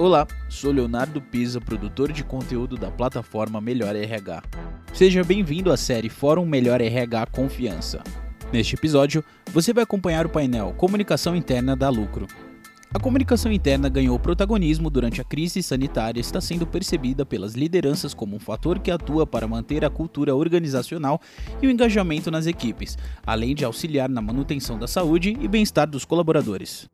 Olá, sou Leonardo Pisa, produtor de conteúdo da plataforma Melhor RH. Seja bem-vindo à série Fórum Melhor RH Confiança. Neste episódio, você vai acompanhar o painel Comunicação Interna da Lucro. A comunicação interna ganhou protagonismo durante a crise sanitária e está sendo percebida pelas lideranças como um fator que atua para manter a cultura organizacional e o engajamento nas equipes, além de auxiliar na manutenção da saúde e bem-estar dos colaboradores.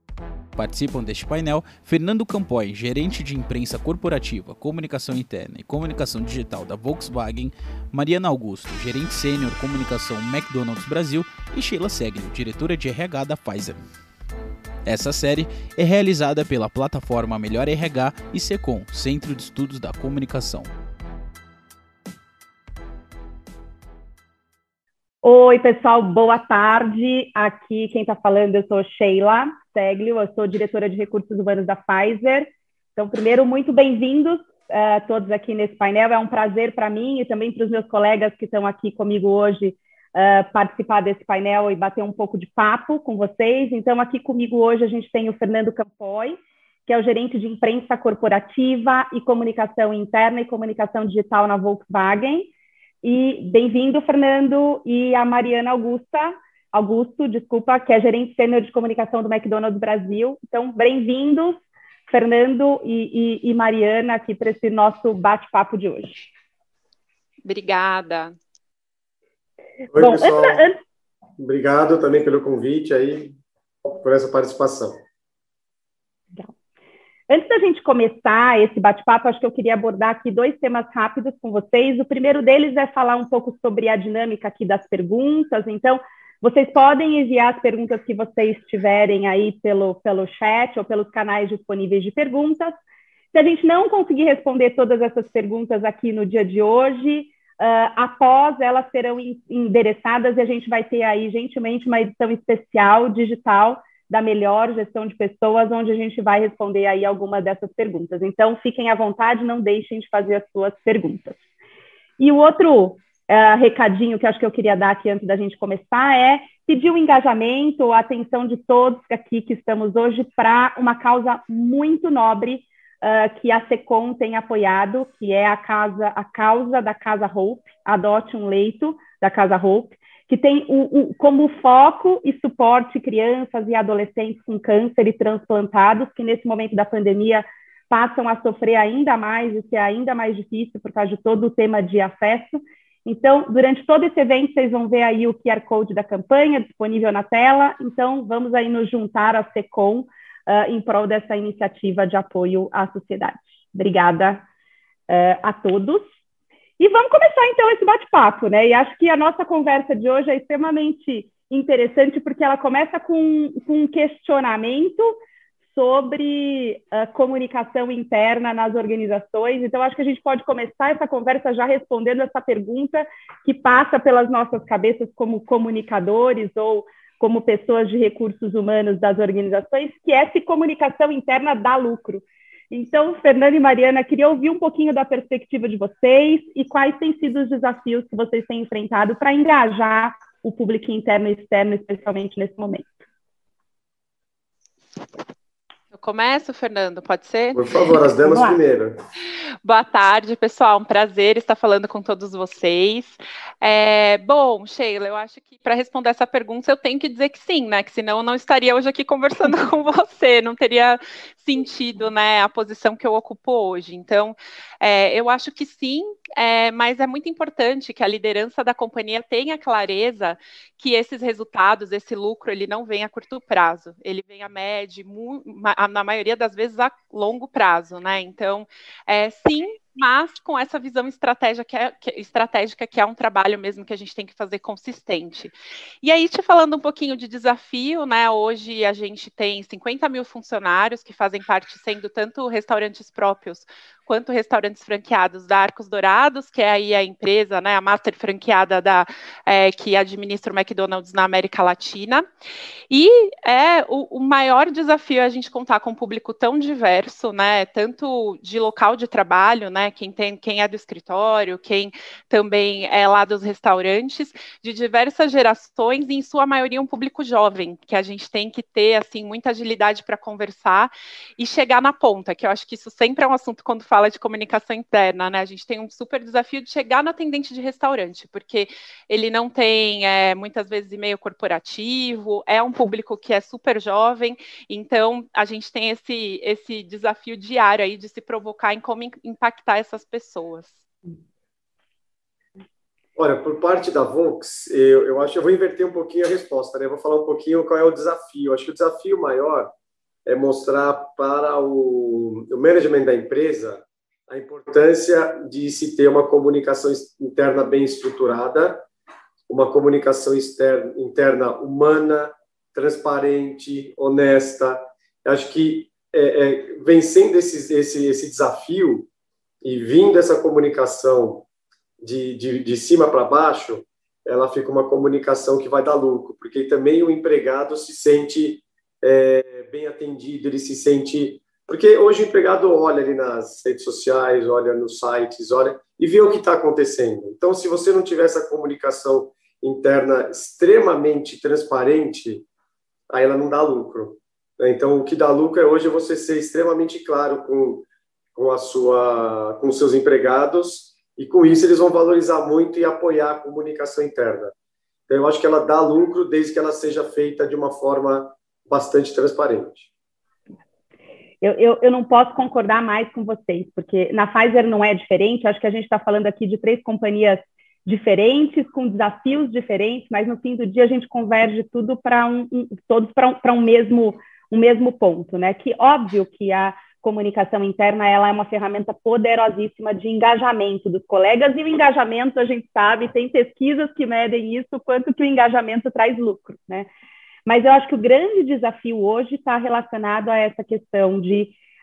Participam deste painel Fernando Campoy, gerente de imprensa corporativa, comunicação interna e comunicação digital da Volkswagen, Mariana Augusto, gerente sênior comunicação McDonald's Brasil e Sheila Seglio, diretora de RH da Pfizer. Essa série é realizada pela plataforma Melhor RH e SECOM, Centro de Estudos da Comunicação. Oi, pessoal, boa tarde. Aqui quem está falando eu sou Sheila Seglio, eu sou diretora de recursos humanos da Pfizer. Então, primeiro, muito bem-vindos uh, todos aqui nesse painel. É um prazer para mim e também para os meus colegas que estão aqui comigo hoje uh, participar desse painel e bater um pouco de papo com vocês. Então, aqui comigo hoje a gente tem o Fernando Campoy, que é o gerente de imprensa corporativa e comunicação interna e comunicação digital na Volkswagen. E bem-vindo, Fernando, e a Mariana Augusta, Augusto, desculpa, que é gerente sênior de comunicação do McDonald's Brasil. Então, bem-vindos, Fernando e, e, e, Mariana, aqui para esse nosso bate-papo de hoje. Obrigada. Oi, Bom, pessoal. Antes, antes... Obrigado também pelo convite aí, por essa participação. Antes da gente começar esse bate-papo, acho que eu queria abordar aqui dois temas rápidos com vocês. O primeiro deles é falar um pouco sobre a dinâmica aqui das perguntas. Então, vocês podem enviar as perguntas que vocês tiverem aí pelo, pelo chat ou pelos canais disponíveis de perguntas. Se a gente não conseguir responder todas essas perguntas aqui no dia de hoje, uh, após elas serão endereçadas e a gente vai ter aí, gentilmente, uma edição especial digital da melhor gestão de pessoas, onde a gente vai responder aí alguma dessas perguntas. Então, fiquem à vontade, não deixem de fazer as suas perguntas. E o outro uh, recadinho que acho que eu queria dar aqui antes da gente começar é pedir o engajamento, a atenção de todos aqui que estamos hoje para uma causa muito nobre uh, que a SECOM tem apoiado, que é a, casa, a causa da Casa Hope, Adote um Leito da Casa Hope, que tem o, o, como foco e suporte crianças e adolescentes com câncer e transplantados, que nesse momento da pandemia passam a sofrer ainda mais e ser ainda mais difícil por causa de todo o tema de acesso. Então, durante todo esse evento, vocês vão ver aí o QR Code da campanha disponível na tela. Então, vamos aí nos juntar à SECOM uh, em prol dessa iniciativa de apoio à sociedade. Obrigada uh, a todos. E vamos começar então esse bate-papo, né? E acho que a nossa conversa de hoje é extremamente interessante porque ela começa com, com um questionamento sobre a comunicação interna nas organizações. Então, acho que a gente pode começar essa conversa já respondendo essa pergunta que passa pelas nossas cabeças como comunicadores ou como pessoas de recursos humanos das organizações, que é se comunicação interna dá lucro. Então, Fernanda e Mariana, queria ouvir um pouquinho da perspectiva de vocês e quais têm sido os desafios que vocês têm enfrentado para engajar o público interno e externo, especialmente nesse momento. Começo, Fernando, pode ser? Por favor, as damas primeiro. Boa tarde, pessoal. Um prazer estar falando com todos vocês. É, bom, Sheila, eu acho que para responder essa pergunta eu tenho que dizer que sim, né? Que senão eu não estaria hoje aqui conversando com você, não teria sentido, né, a posição que eu ocupo hoje. Então, é, eu acho que sim, é, mas é muito importante que a liderança da companhia tenha clareza que esses resultados, esse lucro, ele não vem a curto prazo, ele vem a médio, na maioria das vezes a longo prazo, né? Então, é, sim, mas com essa visão estratégica que, é, que, estratégica que é um trabalho mesmo que a gente tem que fazer consistente. E aí, te falando um pouquinho de desafio, né? Hoje a gente tem 50 mil funcionários que fazem parte, sendo tanto restaurantes próprios quanto restaurantes franqueados da Arcos Dourados, que é aí a empresa, né, a master franqueada da, é, que administra o McDonald's na América Latina. E é o, o, maior desafio é a gente contar com um público tão diverso, né, tanto de local de trabalho, né, né? Quem tem, quem é do escritório, quem também é lá dos restaurantes, de diversas gerações e em sua maioria um público jovem, que a gente tem que ter assim muita agilidade para conversar e chegar na ponta, que eu acho que isso sempre é um assunto quando fala de comunicação interna, né? A gente tem um super desafio de chegar no atendente de restaurante, porque ele não tem é, muitas vezes e-mail corporativo, é um público que é super jovem, então a gente tem esse, esse desafio diário aí de se provocar em como impactar essas pessoas. Olha, por parte da Vox, eu, eu acho que eu vou inverter um pouquinho a resposta, né? Eu vou falar um pouquinho qual é o desafio. Eu acho que o desafio maior é mostrar para o, o management da empresa a importância de se ter uma comunicação interna bem estruturada, uma comunicação externa, interna humana, transparente, honesta. Acho que é, é, vencendo esse, esse, esse desafio e vindo essa comunicação de, de, de cima para baixo, ela fica uma comunicação que vai dar lucro, porque também o empregado se sente é, bem atendido, ele se sente. Porque hoje o empregado olha ali nas redes sociais, olha nos sites, olha e vê o que está acontecendo. Então, se você não tiver essa comunicação interna extremamente transparente, aí ela não dá lucro. Né? Então, o que dá lucro é hoje você ser extremamente claro com, com a sua, com seus empregados e com isso eles vão valorizar muito e apoiar a comunicação interna. Então, eu acho que ela dá lucro desde que ela seja feita de uma forma bastante transparente. Eu, eu, eu, não posso concordar mais com vocês, porque na Pfizer não é diferente. Acho que a gente está falando aqui de três companhias diferentes, com desafios diferentes, mas no fim do dia a gente converge tudo para um, um, todos para um, um mesmo um mesmo ponto, né? Que óbvio que a comunicação interna ela é uma ferramenta poderosíssima de engajamento dos colegas e o engajamento a gente sabe tem pesquisas que medem isso quanto que o engajamento traz lucro, né? Mas eu acho que o grande desafio hoje está relacionado a essa questão de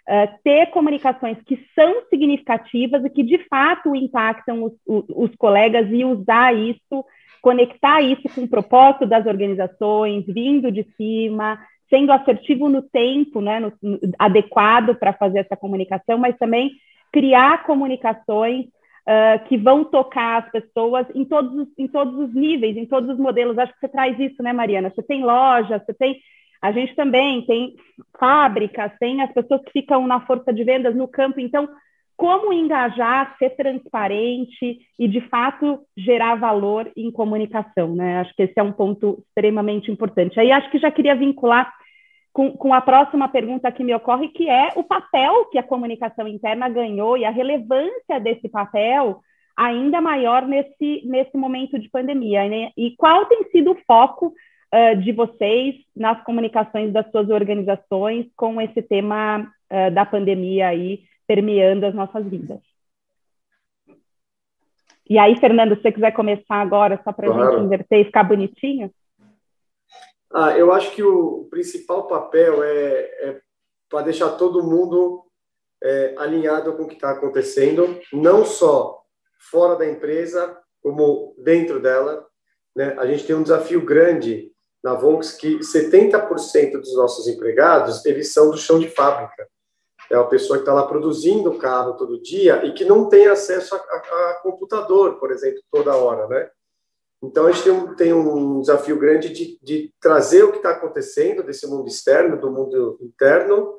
uh, ter comunicações que são significativas e que de fato impactam os, os, os colegas e usar isso, conectar isso com o propósito das organizações, vindo de cima, sendo assertivo no tempo, né, no, no, adequado para fazer essa comunicação, mas também criar comunicações uh, que vão tocar as pessoas em todos, os, em todos os níveis, em todos os modelos. Acho que você traz isso, né, Mariana? Você tem loja, você tem. A gente também tem fábricas, tem as pessoas que ficam na força de vendas no campo. Então, como engajar, ser transparente e, de fato, gerar valor em comunicação, né? Acho que esse é um ponto extremamente importante. Aí acho que já queria vincular com, com a próxima pergunta que me ocorre, que é o papel que a comunicação interna ganhou e a relevância desse papel ainda maior nesse, nesse momento de pandemia. Né? E qual tem sido o foco uh, de vocês nas comunicações das suas organizações com esse tema uh, da pandemia aí permeando as nossas vidas? E aí, Fernando, se você quiser começar agora, só para a claro. gente inverter e ficar bonitinho. Ah, eu acho que o principal papel é, é para deixar todo mundo é, alinhado com o que está acontecendo, não só fora da empresa, como dentro dela. Né? A gente tem um desafio grande na Volks que 70% dos nossos empregados eles são do chão de fábrica. É a pessoa que está lá produzindo o carro todo dia e que não tem acesso a, a, a computador, por exemplo, toda hora, né? Então, a gente tem um, tem um desafio grande de, de trazer o que está acontecendo desse mundo externo, do mundo interno,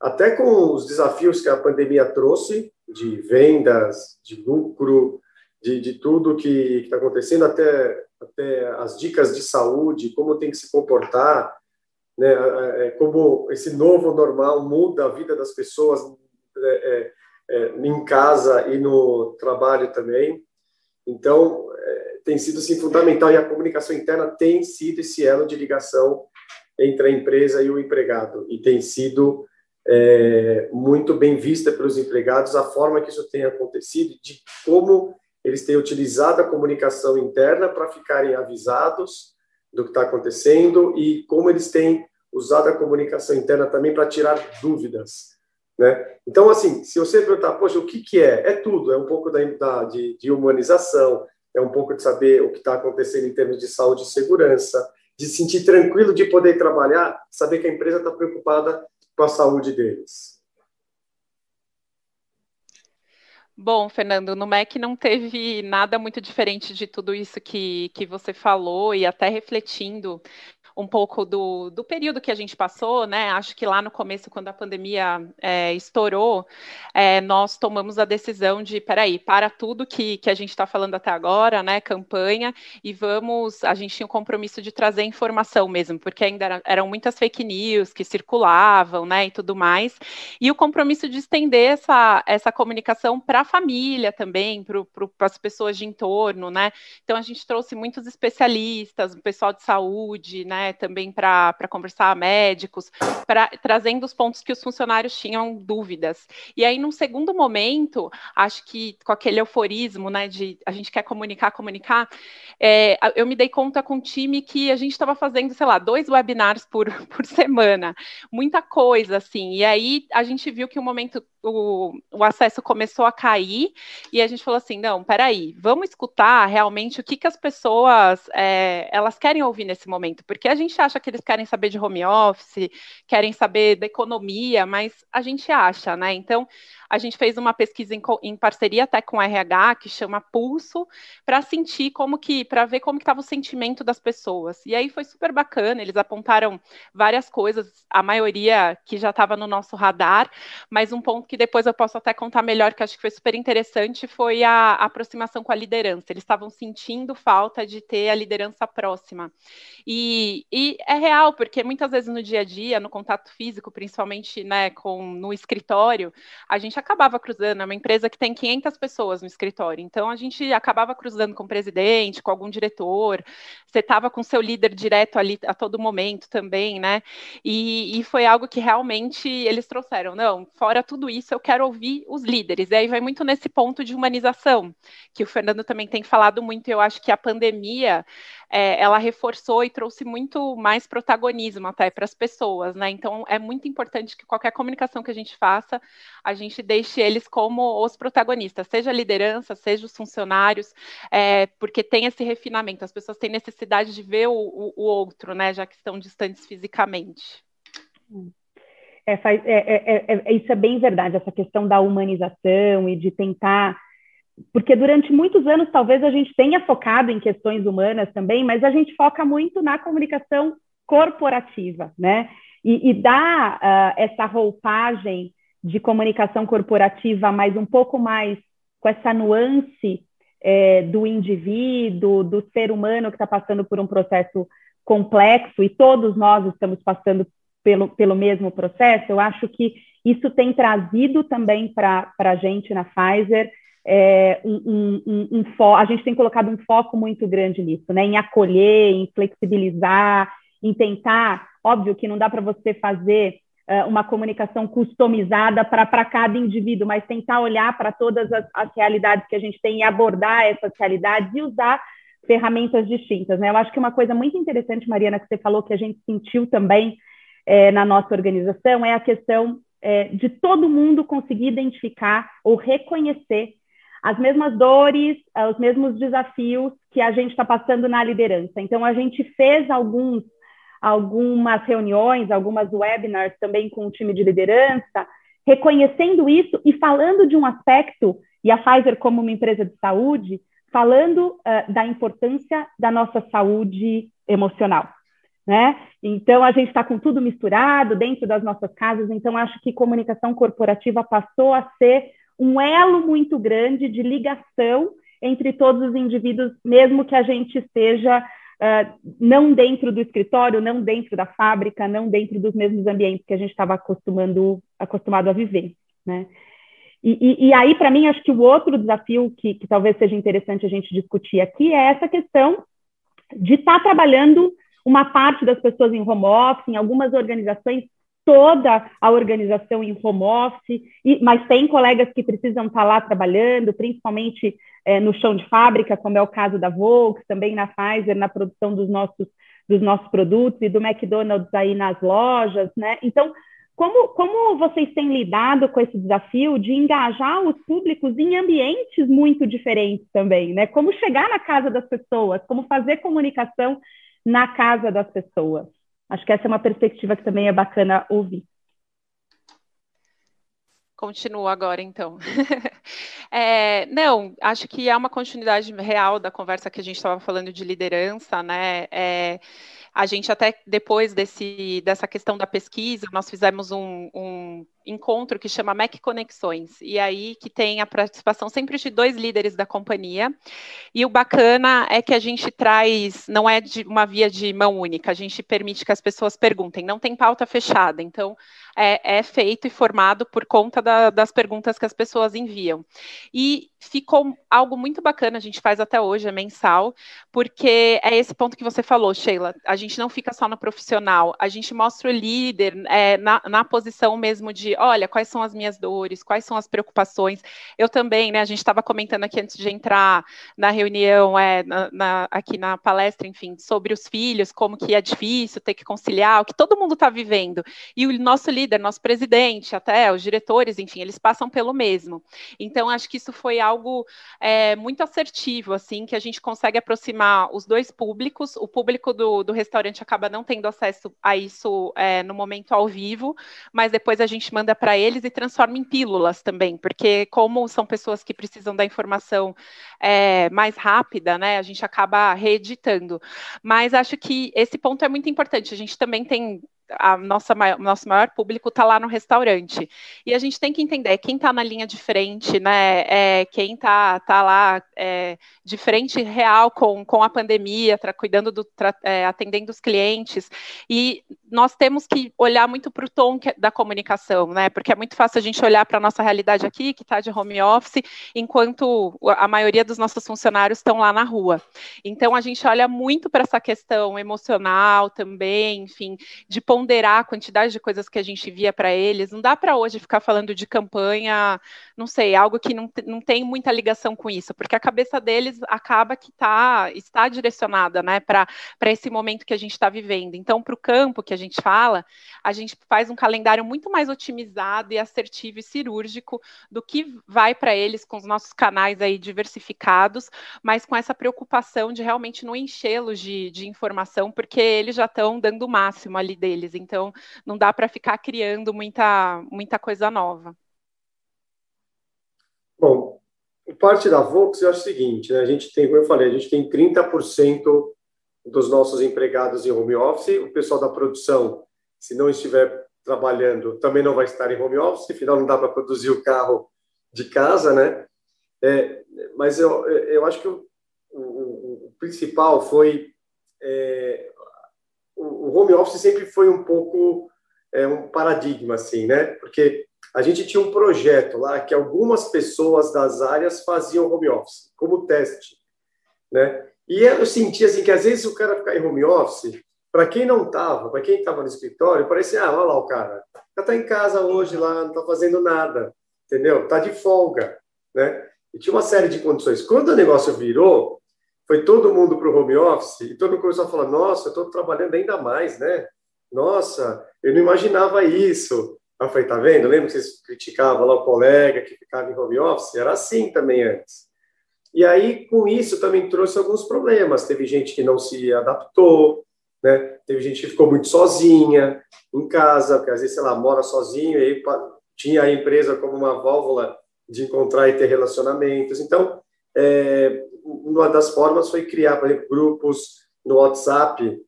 até com os desafios que a pandemia trouxe, de vendas, de lucro, de, de tudo que está acontecendo, até, até as dicas de saúde, como tem que se comportar, né, é, como esse novo normal muda a vida das pessoas é, é, é em casa e no trabalho também. Então, tem sido assim, fundamental e a comunicação interna tem sido esse elo de ligação entre a empresa e o empregado e tem sido é, muito bem vista pelos empregados a forma que isso tem acontecido de como eles têm utilizado a comunicação interna para ficarem avisados do que está acontecendo e como eles têm usado a comunicação interna também para tirar dúvidas. Né? Então, assim, se você perguntar, poxa, o que, que é? É tudo, é um pouco da, da de, de humanização, é um pouco de saber o que está acontecendo em termos de saúde e segurança, de se sentir tranquilo de poder trabalhar, saber que a empresa está preocupada com a saúde deles. Bom, Fernando, no MEC não teve nada muito diferente de tudo isso que, que você falou, e até refletindo um pouco do, do período que a gente passou, né? Acho que lá no começo, quando a pandemia é, estourou, é, nós tomamos a decisão de, peraí, para tudo que, que a gente está falando até agora, né? Campanha, e vamos, a gente tinha o um compromisso de trazer informação mesmo, porque ainda era, eram muitas fake news que circulavam, né? E tudo mais. E o compromisso de estender essa, essa comunicação para a família também, para as pessoas de entorno, né? Então a gente trouxe muitos especialistas, o pessoal de saúde, né? Né, também para conversar médicos, pra, trazendo os pontos que os funcionários tinham dúvidas. E aí, num segundo momento, acho que com aquele euforismo, né, de a gente quer comunicar, comunicar, é, eu me dei conta com o time que a gente estava fazendo, sei lá, dois webinars por, por semana, muita coisa, assim. E aí a gente viu que o momento o, o, acesso começou a cair e a gente falou assim, não, peraí, vamos escutar realmente o que, que as pessoas é, elas querem ouvir nesse momento, porque a gente acha que eles querem saber de home office, querem saber da economia, mas a gente acha, né? Então a gente fez uma pesquisa em, em parceria até com o RH, que chama Pulso, para sentir como que, para ver como estava o sentimento das pessoas. E aí foi super bacana, eles apontaram várias coisas, a maioria que já estava no nosso radar, mas um ponto que depois eu posso até contar melhor, que acho que foi super interessante, foi a, a aproximação com a liderança. Eles estavam sentindo falta de ter a liderança próxima. E, e, é real, porque muitas vezes no dia a dia, no contato físico, principalmente né, com, no escritório, a gente gente acabava cruzando, é uma empresa que tem 500 pessoas no escritório, então a gente acabava cruzando com o presidente, com algum diretor, você estava com seu líder direto ali a todo momento também, né? E, e, foi algo que realmente eles trouxeram, não, fora tudo isso, eu quero ouvir os líderes, e aí vai muito nesse ponto de humanização, que o Fernando também tem falado muito, eu acho que a pandemia é, ela reforçou e trouxe muito mais protagonismo até para as pessoas, né? Então é muito importante que qualquer comunicação que a gente faça, a gente deixe eles como os protagonistas, seja a liderança, seja os funcionários, é, porque tem esse refinamento, as pessoas têm necessidade de ver o, o, o outro, né? Já que estão distantes fisicamente. É, faz, é, é, é, isso é bem verdade, essa questão da humanização e de tentar porque durante muitos anos talvez a gente tenha focado em questões humanas também, mas a gente foca muito na comunicação corporativa, né? E, e dá uh, essa roupagem de comunicação corporativa mais um pouco mais com essa nuance é, do indivíduo, do ser humano que está passando por um processo complexo e todos nós estamos passando pelo, pelo mesmo processo, eu acho que isso tem trazido também para a gente na Pfizer é, um, um, um, um a gente tem colocado um foco muito grande nisso, né? Em acolher, em flexibilizar, em tentar. Óbvio que não dá para você fazer uma comunicação customizada para cada indivíduo, mas tentar olhar para todas as, as, realidades que a gente tem e abordar essas realidades e usar ferramentas distintas. Né? Eu acho que uma coisa muito interessante, Mariana, que você falou que a gente sentiu também é, na nossa organização é a questão é, de todo mundo conseguir identificar ou reconhecer as mesmas dores, eh, os mesmos desafios que a gente está passando na liderança. Então, a gente fez alguns, algumas reuniões, algumas webinars também com o time de liderança, reconhecendo isso e falando de um aspecto, e a Pfizer, como uma empresa de saúde, falando uh, da importância da nossa saúde emocional. Né? Então, a gente está com tudo misturado dentro das nossas casas, então, acho que comunicação corporativa passou a ser um elo muito grande de ligação entre todos os indivíduos, mesmo que a gente esteja uh, não dentro do escritório, não dentro da fábrica, não dentro dos mesmos ambientes que a gente estava acostumando acostumado a viver, né? E, e, e aí, para mim, acho que o outro desafio que, que, talvez seja interessante a gente discutir aqui é essa questão de estar tá trabalhando uma parte das pessoas em home office, em algumas organizações toda a organização em home office, e, mas tem colegas que precisam estar lá trabalhando, principalmente é, no chão de fábrica, como é o caso da Volks, também na Pfizer, na produção dos nossos, dos nossos produtos, e do McDonald's aí nas lojas, né? Então, como, como vocês têm lidado com esse desafio de engajar os públicos em ambientes muito diferentes também, né? Como chegar na casa das pessoas, como fazer comunicação na casa das pessoas? Acho que essa é uma perspectiva que também é bacana ouvir. Continuo agora, então. é, não, acho que é uma continuidade real da conversa que a gente estava falando de liderança, né? É, a gente até depois desse, dessa questão da pesquisa, nós fizemos um, um encontro que chama MEC Conexões, e aí que tem a participação sempre de dois líderes da companhia, e o bacana é que a gente traz, não é de uma via de mão única, a gente permite que as pessoas perguntem, não tem pauta fechada, então é, é feito e formado por conta da, das perguntas que as pessoas enviam. E ficou algo muito bacana, a gente faz até hoje, é mensal, porque é esse ponto que você falou, Sheila, a gente não fica só no profissional, a gente mostra o líder é, na, na posição mesmo de olha, quais são as minhas dores, quais são as preocupações. Eu também, né? A gente estava comentando aqui antes de entrar na reunião, é, na, na, aqui na palestra, enfim, sobre os filhos, como que é difícil ter que conciliar, o que todo mundo está vivendo. E o nosso líder, nosso presidente, até os diretores, enfim, eles passam pelo mesmo. Então, acho que isso foi algo é, muito assertivo, assim, que a gente consegue aproximar os dois públicos. O público do, do restaurante acaba não tendo acesso a isso é, no momento ao vivo, mas depois a gente manda manda para eles e transforma em pílulas também, porque como são pessoas que precisam da informação é, mais rápida, né, a gente acaba reeditando. Mas acho que esse ponto é muito importante. A gente também tem a nossa nosso maior público está lá no restaurante. E a gente tem que entender quem está na linha de frente, né? É, quem está tá lá é, de frente real com, com a pandemia, tra, cuidando do é, atendendo os clientes. E nós temos que olhar muito para o tom que, da comunicação, né? Porque é muito fácil a gente olhar para a nossa realidade aqui, que está de home office, enquanto a maioria dos nossos funcionários estão lá na rua. Então a gente olha muito para essa questão emocional também, enfim, de ponderar a quantidade de coisas que a gente via para eles. Não dá para hoje ficar falando de campanha, não sei, algo que não, não tem muita ligação com isso, porque a cabeça deles acaba que tá, está direcionada né, para esse momento que a gente está vivendo. Então, para o campo que a gente fala, a gente faz um calendário muito mais otimizado e assertivo e cirúrgico do que vai para eles com os nossos canais aí diversificados, mas com essa preocupação de realmente não enchê-los de, de informação, porque eles já estão dando o máximo ali deles. Então, não dá para ficar criando muita, muita coisa nova. Bom, parte da Vox, acho o seguinte, né? a gente tem, como eu falei, a gente tem 30% dos nossos empregados em home office, o pessoal da produção, se não estiver trabalhando, também não vai estar em home office, afinal não dá para produzir o carro de casa, né? É, mas eu, eu acho que o, o, o principal foi é, o home office sempre foi um pouco é, um paradigma, assim, né? Porque a gente tinha um projeto lá que algumas pessoas das áreas faziam home office como teste, né? E eu sentia assim que às vezes o cara ficar em home office, para quem não estava, para quem estava no escritório, parecia, ah, olha lá o cara, já está em casa hoje lá, não está fazendo nada, entendeu? Está de folga, né? E tinha uma série de condições. Quando o negócio virou, foi todo mundo para o home office e todo mundo começou a falar: nossa, eu estou trabalhando ainda mais, né? Nossa, eu não imaginava isso. Eu falei: tá vendo? Lembra que vocês criticavam lá o colega que ficava em home office? Era assim também antes. E aí, com isso, também trouxe alguns problemas. Teve gente que não se adaptou, né? Teve gente que ficou muito sozinha em casa, porque às vezes, sei lá, mora sozinho e aí tinha a empresa como uma válvula de encontrar e ter relacionamentos. Então, é, uma das formas foi criar, por exemplo, grupos no WhatsApp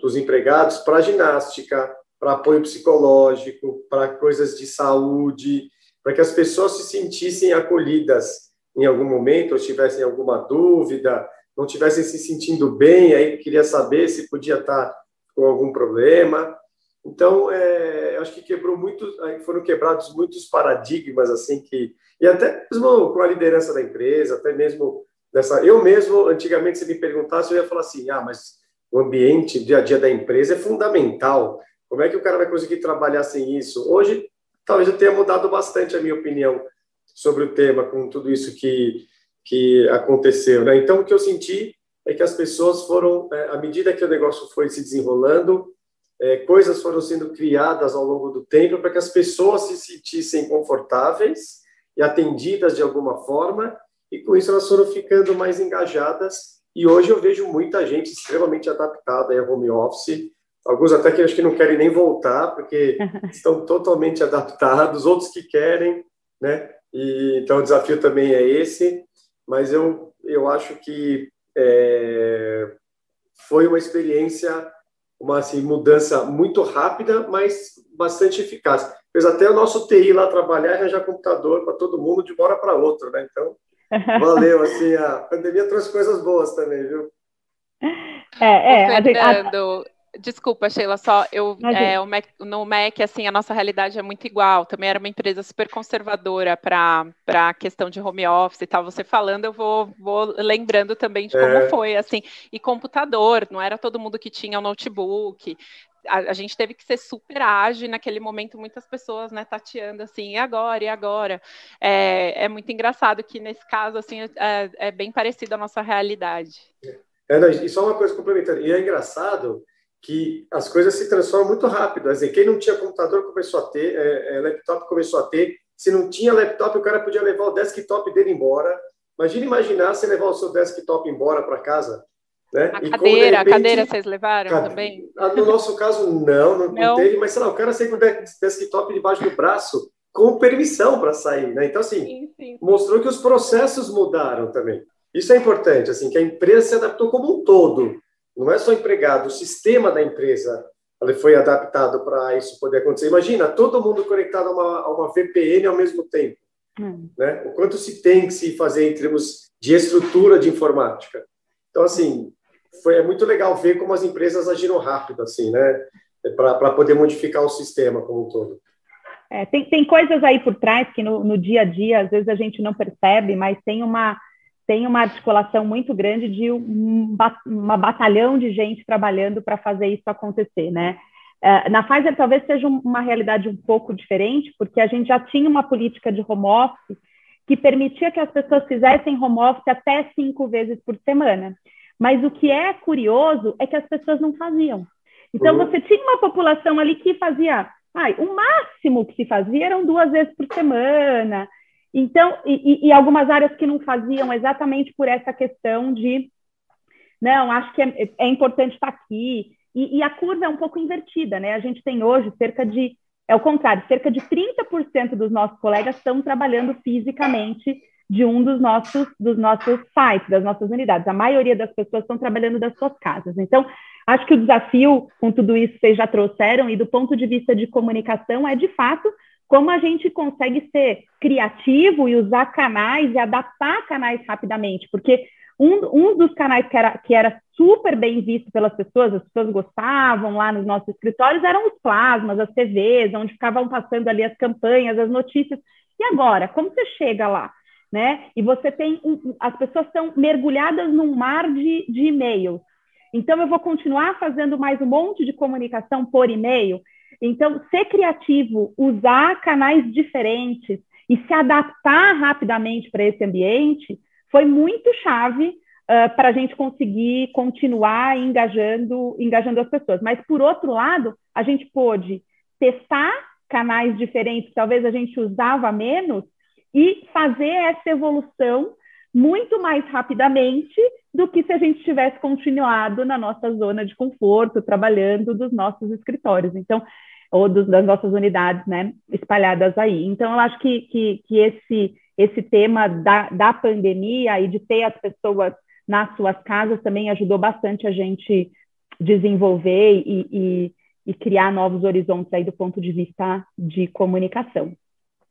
dos empregados para ginástica, para apoio psicológico, para coisas de saúde, para que as pessoas se sentissem acolhidas em algum momento, ou tivessem alguma dúvida, não tivessem se sentindo bem, aí queria saber se podia estar com algum problema. Então, é, acho que quebrou muito, foram quebrados muitos paradigmas assim que e até mesmo com a liderança da empresa, até mesmo nessa. Eu mesmo, antigamente, se me perguntasse, eu ia falar assim: ah, mas o ambiente, dia a dia da empresa é fundamental. Como é que o cara vai conseguir trabalhar sem isso? Hoje, talvez eu tenha mudado bastante a minha opinião sobre o tema, com tudo isso que, que aconteceu. Né? Então, o que eu senti é que as pessoas foram, é, à medida que o negócio foi se desenrolando, é, coisas foram sendo criadas ao longo do tempo para que as pessoas se sentissem confortáveis e atendidas de alguma forma, e com isso elas foram ficando mais engajadas. E hoje eu vejo muita gente extremamente adaptada ao home office, alguns até que acho que não querem nem voltar, porque estão totalmente adaptados, outros que querem, né? E, então o desafio também é esse, mas eu, eu acho que é, foi uma experiência, uma assim, mudança muito rápida, mas bastante eficaz. Fez até o nosso TI lá trabalhar e arranjar computador para todo mundo de uma hora para outra, né? Então, valeu, assim, a pandemia trouxe coisas boas também, viu? É, é. Fernando, Desculpa, Sheila, só eu é, Mac, no MEC assim a nossa realidade é muito igual. Também era uma empresa super conservadora para a questão de home office e tal. Você falando, eu vou, vou lembrando também de como é. foi assim. E computador, não era todo mundo que tinha um notebook. A, a, gente teve que ser super ágil naquele momento, muitas pessoas, né, tateando assim, e agora, e agora? É, é muito engraçado que nesse caso, assim, é, é bem parecido a nossa realidade. É, não, e só uma coisa complementando, e é engraçado que as coisas se transformam muito rápido. Assim, quem não tinha computador começou a ter, é, é, laptop começou a ter. Se não tinha laptop, o cara podia levar o desktop dele embora. Imagina imaginar você levar o seu desktop embora para casa. Né? A e cadeira, repente, a cadeira vocês levaram cade... também? Ah, no nosso caso, não, não, não. teve, mas sei lá, o cara saiu com o desktop debaixo do braço com permissão para sair, né? Então, assim, sim, sim. mostrou que os processos mudaram também. Isso é importante, assim, que a empresa se adaptou como um todo não é só empregado, o sistema da empresa ele foi adaptado para isso poder acontecer. Imagina, todo mundo conectado a uma, a uma VPN ao mesmo tempo. Hum. Né? O quanto se tem que se fazer em termos de estrutura de informática. Então, assim, foi, é muito legal ver como as empresas agiram rápido, assim, né? Para poder modificar o sistema como um todo. É, tem, tem coisas aí por trás que no, no dia a dia, às vezes a gente não percebe, mas tem uma tem uma articulação muito grande de um, uma batalhão de gente trabalhando para fazer isso acontecer, né? É, na Pfizer talvez seja uma realidade um pouco diferente, porque a gente já tinha uma política de home office que permitia que as pessoas fizessem home office até cinco vezes por semana. Mas o que é curioso é que as pessoas não faziam. Então, uhum. você tinha uma população ali que fazia, ai, o máximo que se fazia eram duas vezes por semana, então, e, e, algumas áreas que não faziam exatamente por essa questão de, não, acho que é, é importante estar aqui. E, e, a curva é um pouco invertida, né? A gente tem hoje cerca de, é o contrário, cerca de 30% dos nossos colegas estão trabalhando fisicamente de um dos nossos, dos nossos sites, das nossas unidades. A maioria das pessoas estão trabalhando das suas casas. Então, acho que o desafio com tudo isso que vocês já trouxeram, e do ponto de vista de comunicação, é de fato como a gente consegue ser criativo e usar canais e adaptar canais rapidamente, porque um, um dos canais que era, que era super bem visto pelas pessoas, as pessoas gostavam lá nos nossos escritórios, eram os plasmas, as TVs, onde ficavam passando ali as campanhas, as notícias. E agora, como você chega lá? Né? E você tem, um, as pessoas estão mergulhadas num mar de, de e-mails. Então, eu vou continuar fazendo mais um monte de comunicação por e-mail. Então, ser criativo, usar canais diferentes e se adaptar rapidamente para esse ambiente foi muito chave uh, para a gente conseguir continuar engajando, engajando as pessoas. Mas, por outro lado, a gente pôde testar canais diferentes talvez a gente usava menos e fazer essa evolução muito mais rapidamente do que se a gente tivesse continuado na nossa zona de conforto, trabalhando dos nossos escritórios. Então, ou dos, das nossas unidades, né, espalhadas aí. Então, eu acho que, que, que esse, esse tema da, da pandemia e de ter as pessoas nas suas casas também ajudou bastante a gente desenvolver e, e, e criar novos horizontes aí do ponto de vista de comunicação.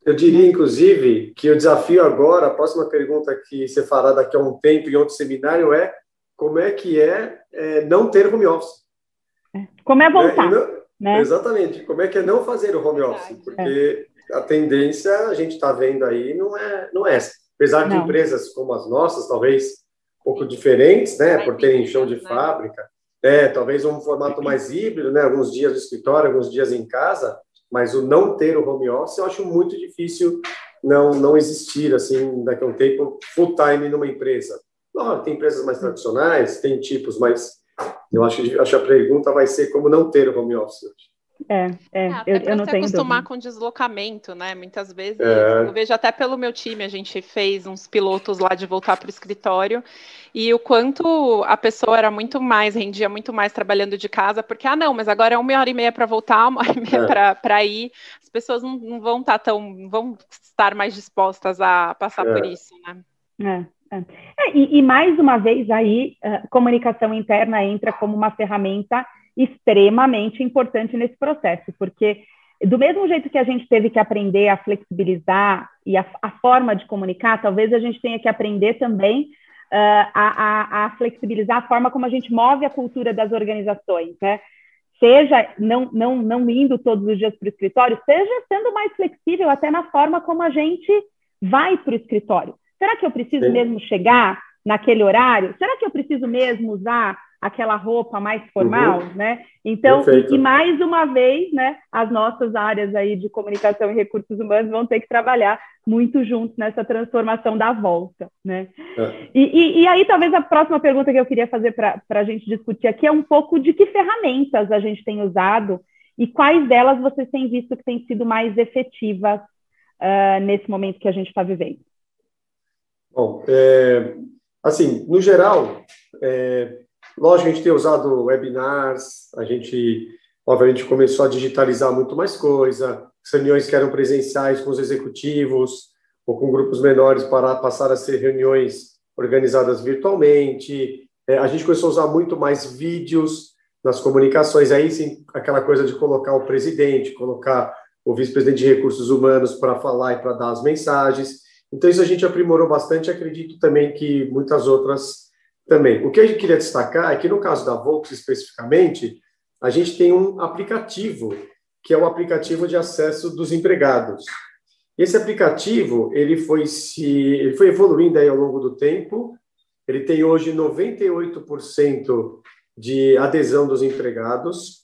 Eu diria, inclusive, que o desafio agora, a próxima pergunta que você fará daqui a um tempo em outro seminário é como é que é, é não ter home office. É. Como é voltar. Né? Né? Exatamente. Como é que é não fazer o home office? Porque é. a tendência, a gente está vendo aí, não é, não é essa. Apesar de empresas como as nossas, talvez um pouco diferentes, né, por terem chão de né? fábrica, é, talvez um formato mais híbrido, né, alguns dias no escritório, alguns dias em casa, mas o não ter o home office eu acho muito difícil não não existir assim daqui a um tempo full time numa empresa. Claro, tem empresas mais tradicionais, tem tipos, mas eu acho que acho a pergunta vai ser como não ter o home office É, é, é eu, eu não se tenho acostumar dúvida. com deslocamento, né? Muitas vezes, é. eu vejo até pelo meu time, a gente fez uns pilotos lá de voltar para o escritório, e o quanto a pessoa era muito mais, rendia muito mais trabalhando de casa, porque, ah, não, mas agora é uma hora e meia para voltar, uma hora e meia é. para ir, as pessoas não, não vão estar tá tão, vão estar mais dispostas a passar por é. isso, né? É, é. é. E, e, mais uma vez aí, comunicação interna entra como uma ferramenta extremamente importante nesse processo, porque do mesmo jeito que a gente teve que aprender a flexibilizar e a, a forma de comunicar, talvez a gente tenha que aprender também uh, a, a, a, flexibilizar a forma como a gente move a cultura das organizações, né? Seja não, não, não indo todos os dias para o escritório, seja sendo mais flexível até na forma como a gente vai para o escritório. Será que eu preciso Sim. mesmo chegar naquele horário? Será que eu preciso mesmo usar aquela roupa mais formal, uhum. né? Então, e, e, mais uma vez, né, as nossas áreas aí de comunicação e recursos humanos vão ter que trabalhar muito juntos nessa transformação da volta, né? É. E, e, e, aí, talvez a próxima pergunta que eu queria fazer para a gente discutir aqui é um pouco de que ferramentas a gente tem usado e quais delas vocês têm visto que têm sido mais efetivas uh, nesse momento que a gente está vivendo. Bom, é, assim, no geral, é, Lógico, a gente tem usado webinars, a gente, obviamente, começou a digitalizar muito mais coisa, reuniões que eram presenciais com os executivos ou com grupos menores para passar a ser reuniões organizadas virtualmente. É, a gente começou a usar muito mais vídeos nas comunicações, aí sim, aquela coisa de colocar o presidente, colocar o vice-presidente de recursos humanos para falar e para dar as mensagens. Então, isso a gente aprimorou bastante. Acredito também que muitas outras também. O que a gente queria destacar é que, no caso da Volks especificamente, a gente tem um aplicativo, que é o aplicativo de acesso dos empregados. Esse aplicativo ele foi, se, ele foi evoluindo aí ao longo do tempo, ele tem hoje 98% de adesão dos empregados,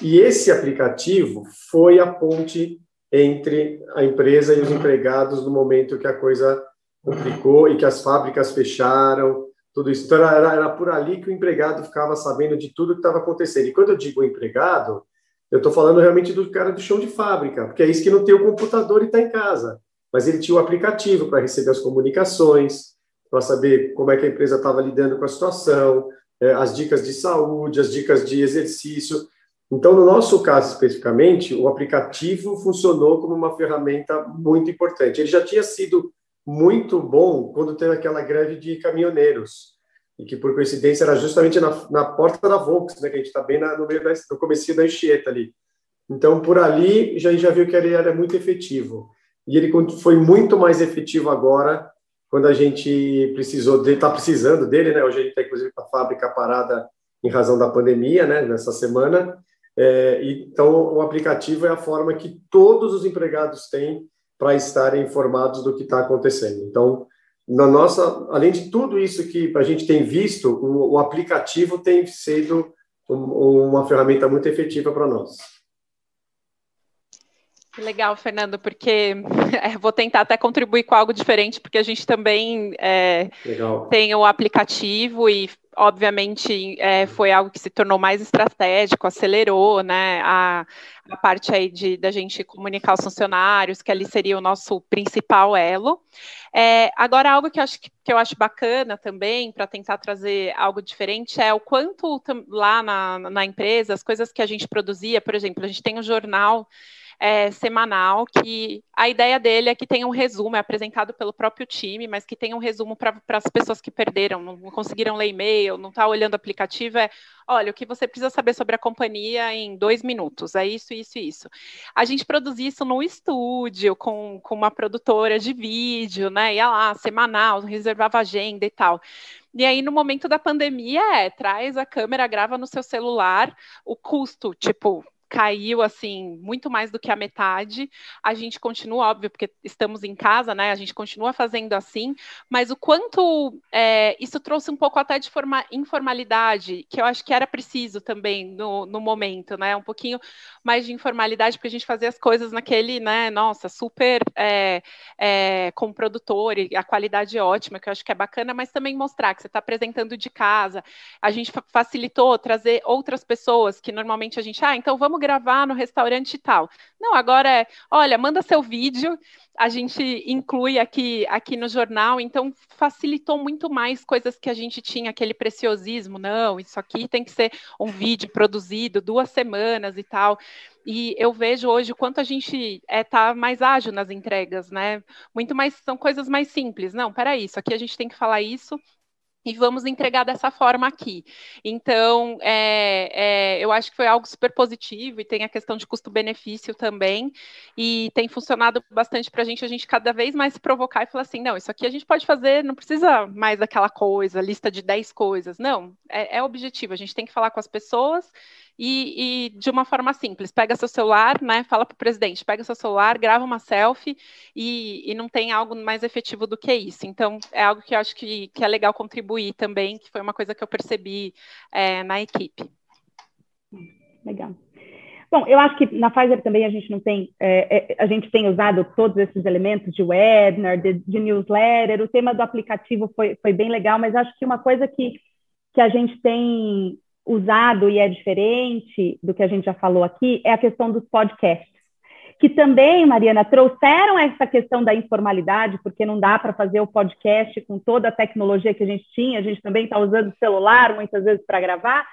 e esse aplicativo foi a ponte entre a empresa e os empregados no momento que a coisa complicou e que as fábricas fecharam, tudo isso. Então, era, era, por ali que o empregado ficava sabendo de tudo que estava acontecendo. E quando eu digo empregado, eu estou falando realmente do cara do chão de fábrica, porque é isso que não tem o computador e está em casa. Mas ele tinha o aplicativo para receber as comunicações, para saber como é que a empresa estava lidando com a situação, é, as dicas de saúde, as dicas de exercício. Então, no nosso caso especificamente, o aplicativo funcionou como uma ferramenta muito importante. Ele já tinha sido muito bom quando teve aquela greve de caminhoneiros, e que, por coincidência, era justamente na, na porta da Volks, né, que a gente está bem na, no meio da, no começo da Anchieta ali. Então, por ali, já, já viu que ele era muito efetivo. E ele foi muito mais efetivo agora, quando a gente precisou dele, está precisando dele, né? Hoje a gente está, inclusive, com a fábrica parada em razão da pandemia, né? Nessa semana. É, então, o aplicativo é a forma que todos os empregados têm para estarem informados do que está acontecendo. Então, na nossa, além de tudo isso que a gente tem visto, o, o aplicativo tem sido um, uma ferramenta muito efetiva para nós. Legal, Fernando, porque é, vou tentar até contribuir com algo diferente, porque a gente também é, tem o aplicativo e obviamente é, foi algo que se tornou mais estratégico, acelerou, né, a, a parte aí de da gente comunicar os funcionários, que ali seria o nosso principal elo. É, agora, algo que eu acho, que, que eu acho bacana também, para tentar trazer algo diferente, é o quanto lá na, na empresa, as coisas que a gente produzia, por exemplo, a gente tem um jornal é, semanal, que a ideia dele é que tenha um resumo, é apresentado pelo próprio time, mas que tenha um resumo para as pessoas que perderam, não, conseguiram ler e-mail, não está olhando o aplicativo, é olha, o que você precisa saber sobre a companhia em dois minutos, é isso, isso isso. A gente produzia isso no estúdio, com, com uma produtora de vídeo, né? Ia lá, semanal, reservava agenda e tal. E aí, no momento da pandemia, é, traz a câmera, grava no seu celular, o custo, tipo, caiu assim muito mais do que a metade. A gente continua, óbvio, porque estamos em casa, né? A gente continua fazendo assim, mas o quanto é, isso trouxe um pouco até de forma, informalidade, que eu acho que era preciso também no, no momento, né? Um pouquinho mais de informalidade, porque a gente fazia as coisas naquele, né? Nossa, super é, é, com produtor e a qualidade ótima, que eu acho que é bacana, mas também mostrar que você está apresentando de casa. A gente facilitou trazer outras pessoas que normalmente a gente, ah, então vamos gravar no restaurante e tal. Não, agora é, olha, manda seu vídeo, a gente inclui aqui, aqui no jornal, então facilitou muito mais coisas que a gente tinha, aquele preciosismo, não, isso aqui tem que ser um vídeo produzido duas semanas e tal. E eu vejo hoje o quanto a gente está é, tá mais ágil nas entregas, né? Muito mais, são coisas mais simples. Não, peraí, isso aqui a gente tem que falar isso, e vamos entregar dessa forma aqui. Então, é, é, eu acho que foi algo super positivo e tem a questão de custo-benefício também, e tem funcionado bastante para a gente, a gente cada vez mais se provocar e falar assim, não, isso aqui a gente pode fazer, não precisa mais daquela coisa, lista de 10 coisas, não, é, é objetivo, a gente tem que falar com as pessoas e, e, de uma forma simples. Pega seu celular, né? Fala para o presidente, pega seu celular, grava uma selfie e, e, não tem algo mais efetivo do que isso. Então, é algo que eu acho que, que é legal contribuir também, que foi uma coisa que eu percebi é, na equipe. Legal. Bom, eu acho que na Pfizer também a gente não tem, é, é, a gente tem usado todos esses elementos de webinar, de, de, newsletter, o tema do aplicativo foi, foi bem legal, mas acho que uma coisa que, que a gente tem usado e é diferente do que a gente já falou aqui é a questão dos podcasts, que também, Mariana, trouxeram essa questão da informalidade, porque não dá para fazer o podcast com toda a tecnologia que a gente tinha, a gente também está usando celular muitas vezes para gravar,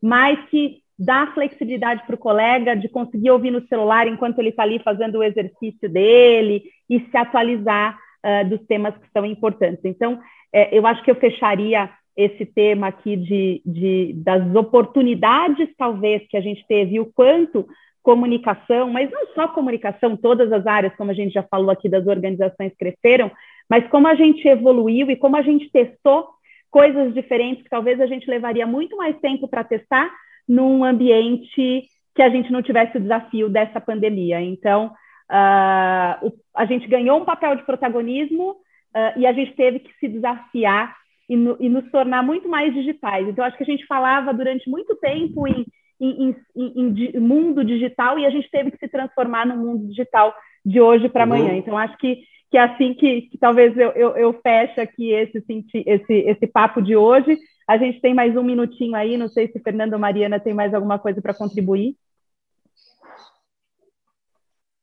mas que dá flexibilidade para o colega de conseguir ouvir no celular enquanto ele está ali fazendo o exercício dele e se atualizar uh, dos temas que são importantes. Então, é, eu acho que eu fecharia esse tema aqui de, de, das oportunidades, talvez, que a gente teve, e o quanto comunicação, mas não só comunicação, todas as áreas, como a gente já falou aqui, das organizações cresceram, mas como a gente evoluiu e como a gente testou coisas diferentes que talvez a gente levaria muito mais tempo para testar num ambiente que a gente não tivesse o desafio dessa pandemia. Então, uh, o, a gente ganhou um papel de protagonismo uh, e a gente teve que se desafiar e, no, e, nos tornar muito mais digitais. Então, acho que a gente falava durante muito tempo em, em, em, em mundo digital e a gente teve que se transformar no mundo digital de hoje para uhum. amanhã. Então, acho que, que é assim que, que talvez eu, eu, eu feche aqui esse, esse, esse papo de hoje. A gente tem mais um minutinho aí, não sei se Fernando ou Mariana tem mais alguma coisa para contribuir.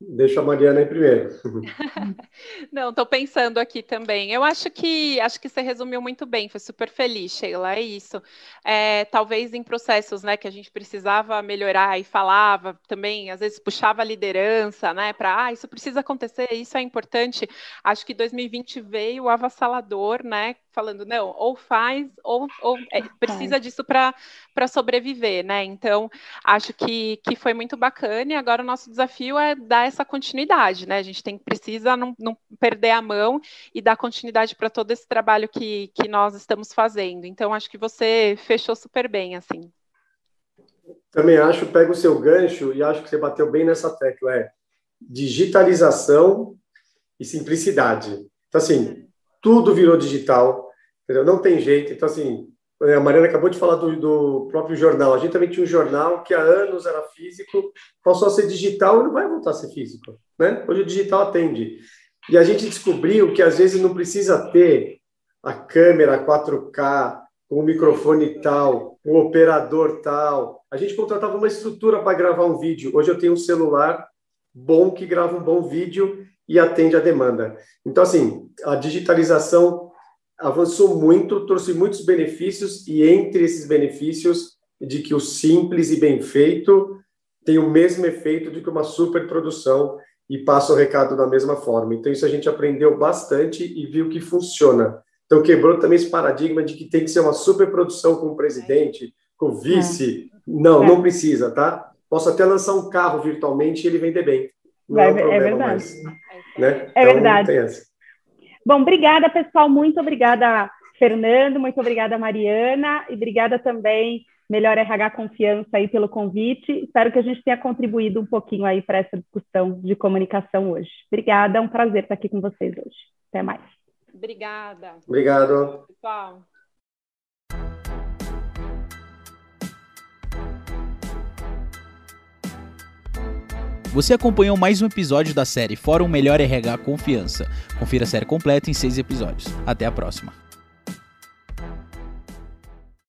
Deixa a Mariana aí primeiro. Não, estou pensando aqui também. Eu acho que acho que você resumiu muito bem, foi super feliz, Sheila. É isso. É, talvez em processos né, que a gente precisava melhorar e falava também, às vezes puxava a liderança, né? Para ah, isso precisa acontecer, isso é importante. Acho que 2020 veio avassalador, né? Falando, não, ou faz, ou, ou é, precisa disso para sobreviver, né? Então, acho que, que foi muito bacana e agora o nosso desafio é dar essa continuidade, né? A gente tem precisa não, não perder a mão e dar continuidade para todo esse trabalho que, que nós estamos fazendo. Então, acho que você fechou super bem, assim. Também acho, pega o seu gancho e acho que você bateu bem nessa tecla, é digitalização e simplicidade. Então, assim, tudo virou digital, entendeu? Não tem jeito. Então, assim, é, a Mariana acabou de falar do, do, próprio jornal. A gente também tinha um jornal que há anos era físico, passou a ser digital e não vai voltar a ser físico, né? Hoje o digital atende. E a gente descobriu que às vezes não precisa ter a câmera 4K, com o microfone tal, o operador tal. A gente contratava uma estrutura para gravar um vídeo. Hoje eu tenho um celular bom que grava um bom vídeo e atende a demanda. Então, assim, a digitalização avançou muito, trouxe muitos benefícios, e entre esses benefícios, de que o simples e bem feito tem o mesmo efeito de que uma superprodução e passa o recado da mesma forma. Então, isso a gente aprendeu bastante e viu que funciona. Então, quebrou também esse paradigma de que tem que ser uma superprodução com o presidente, com o vice. É. Não, é. não precisa, tá? Posso até lançar um carro virtualmente e ele vender bem. Não é, é, é verdade. Mais. Né? É então, verdade. Bom, obrigada, pessoal. Muito obrigada, Fernando. Muito obrigada, Mariana. E obrigada também, Melhor RH Confiança, aí pelo convite. Espero que a gente tenha contribuído um pouquinho aí para essa discussão de comunicação hoje. Obrigada, é um prazer estar aqui com vocês hoje. Até mais. Obrigada. Obrigado. Pessoal. Você acompanhou mais um episódio da série Fórum Melhor RH Confiança. Confira a série completa em seis episódios. Até a próxima.